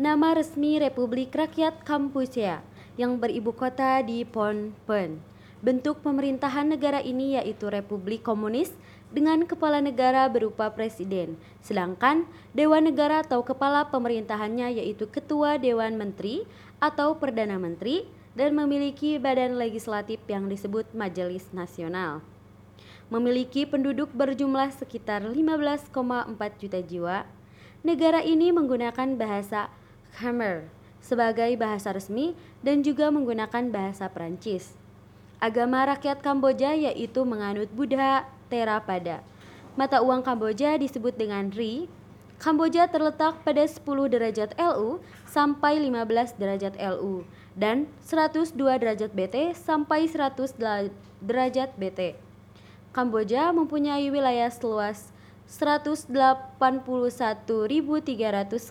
nama resmi Republik Rakyat Kampuchea yang beribu kota di Phnom Penh. Bentuk pemerintahan negara ini yaitu Republik Komunis dengan kepala negara berupa presiden, sedangkan Dewan Negara atau kepala pemerintahannya yaitu Ketua Dewan Menteri atau Perdana Menteri dan memiliki badan legislatif yang disebut Majelis Nasional. Memiliki penduduk berjumlah sekitar 15,4 juta jiwa, negara ini menggunakan bahasa Khmer sebagai bahasa resmi dan juga menggunakan bahasa Perancis. Agama rakyat Kamboja yaitu menganut Buddha Theravada. Mata uang Kamboja disebut dengan Ri. Kamboja terletak pada 10 derajat LU sampai 15 derajat LU dan 102 derajat BT sampai 100 derajat BT. Kamboja mempunyai wilayah seluas 181.300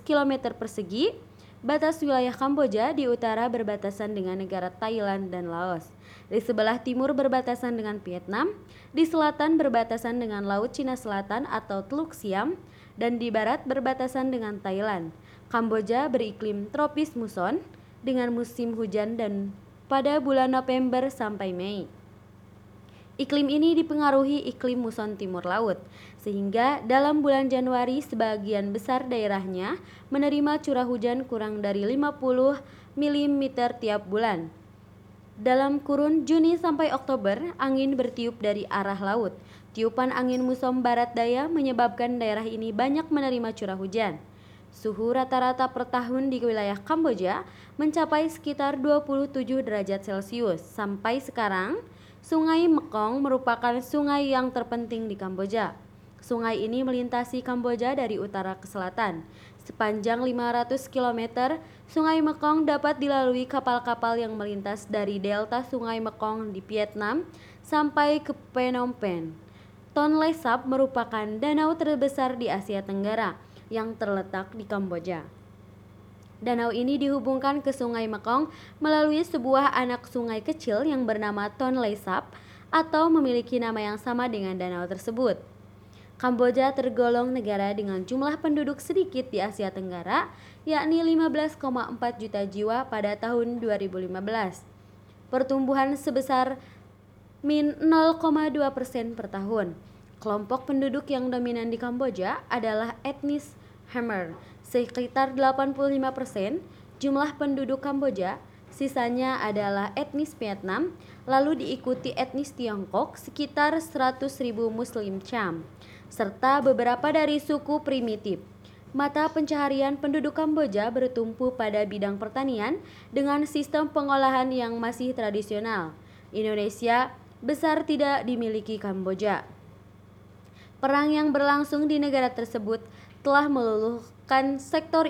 km persegi Batas wilayah Kamboja di utara berbatasan dengan negara Thailand dan Laos. Di sebelah timur berbatasan dengan Vietnam, di selatan berbatasan dengan Laut Cina Selatan atau Teluk Siam, dan di barat berbatasan dengan Thailand. Kamboja beriklim tropis muson dengan musim hujan dan pada bulan November sampai Mei. Iklim ini dipengaruhi iklim muson timur laut, sehingga dalam bulan Januari sebagian besar daerahnya menerima curah hujan kurang dari 50 mm tiap bulan. Dalam kurun Juni sampai Oktober, angin bertiup dari arah laut. Tiupan angin muson barat daya menyebabkan daerah ini banyak menerima curah hujan. Suhu rata-rata per tahun di wilayah Kamboja mencapai sekitar 27 derajat Celcius. Sampai sekarang, Sungai Mekong merupakan sungai yang terpenting di Kamboja. Sungai ini melintasi Kamboja dari utara ke selatan. Sepanjang 500 km, Sungai Mekong dapat dilalui kapal-kapal yang melintas dari delta Sungai Mekong di Vietnam sampai ke Phnom Penh. Tonle Sap merupakan danau terbesar di Asia Tenggara yang terletak di Kamboja. Danau ini dihubungkan ke Sungai Mekong melalui sebuah anak sungai kecil yang bernama Tonle Sap atau memiliki nama yang sama dengan danau tersebut. Kamboja tergolong negara dengan jumlah penduduk sedikit di Asia Tenggara, yakni 15,4 juta jiwa pada tahun 2015. Pertumbuhan sebesar min 0,2 persen per tahun. Kelompok penduduk yang dominan di Kamboja adalah etnis Khmer sekitar 85% jumlah penduduk Kamboja, sisanya adalah etnis Vietnam, lalu diikuti etnis Tiongkok sekitar 100.000 Muslim Cham, serta beberapa dari suku primitif. Mata pencaharian penduduk Kamboja bertumpu pada bidang pertanian dengan sistem pengolahan yang masih tradisional. Indonesia besar tidak dimiliki Kamboja. Perang yang berlangsung di negara tersebut telah meluluhkan sektor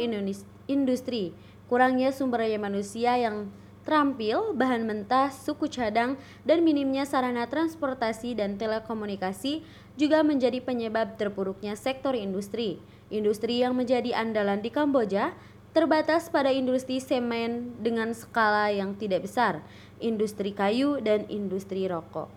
industri, kurangnya sumber daya manusia yang terampil, bahan mentah, suku cadang, dan minimnya sarana transportasi dan telekomunikasi juga menjadi penyebab terpuruknya sektor industri. Industri yang menjadi andalan di Kamboja terbatas pada industri semen dengan skala yang tidak besar, industri kayu, dan industri rokok.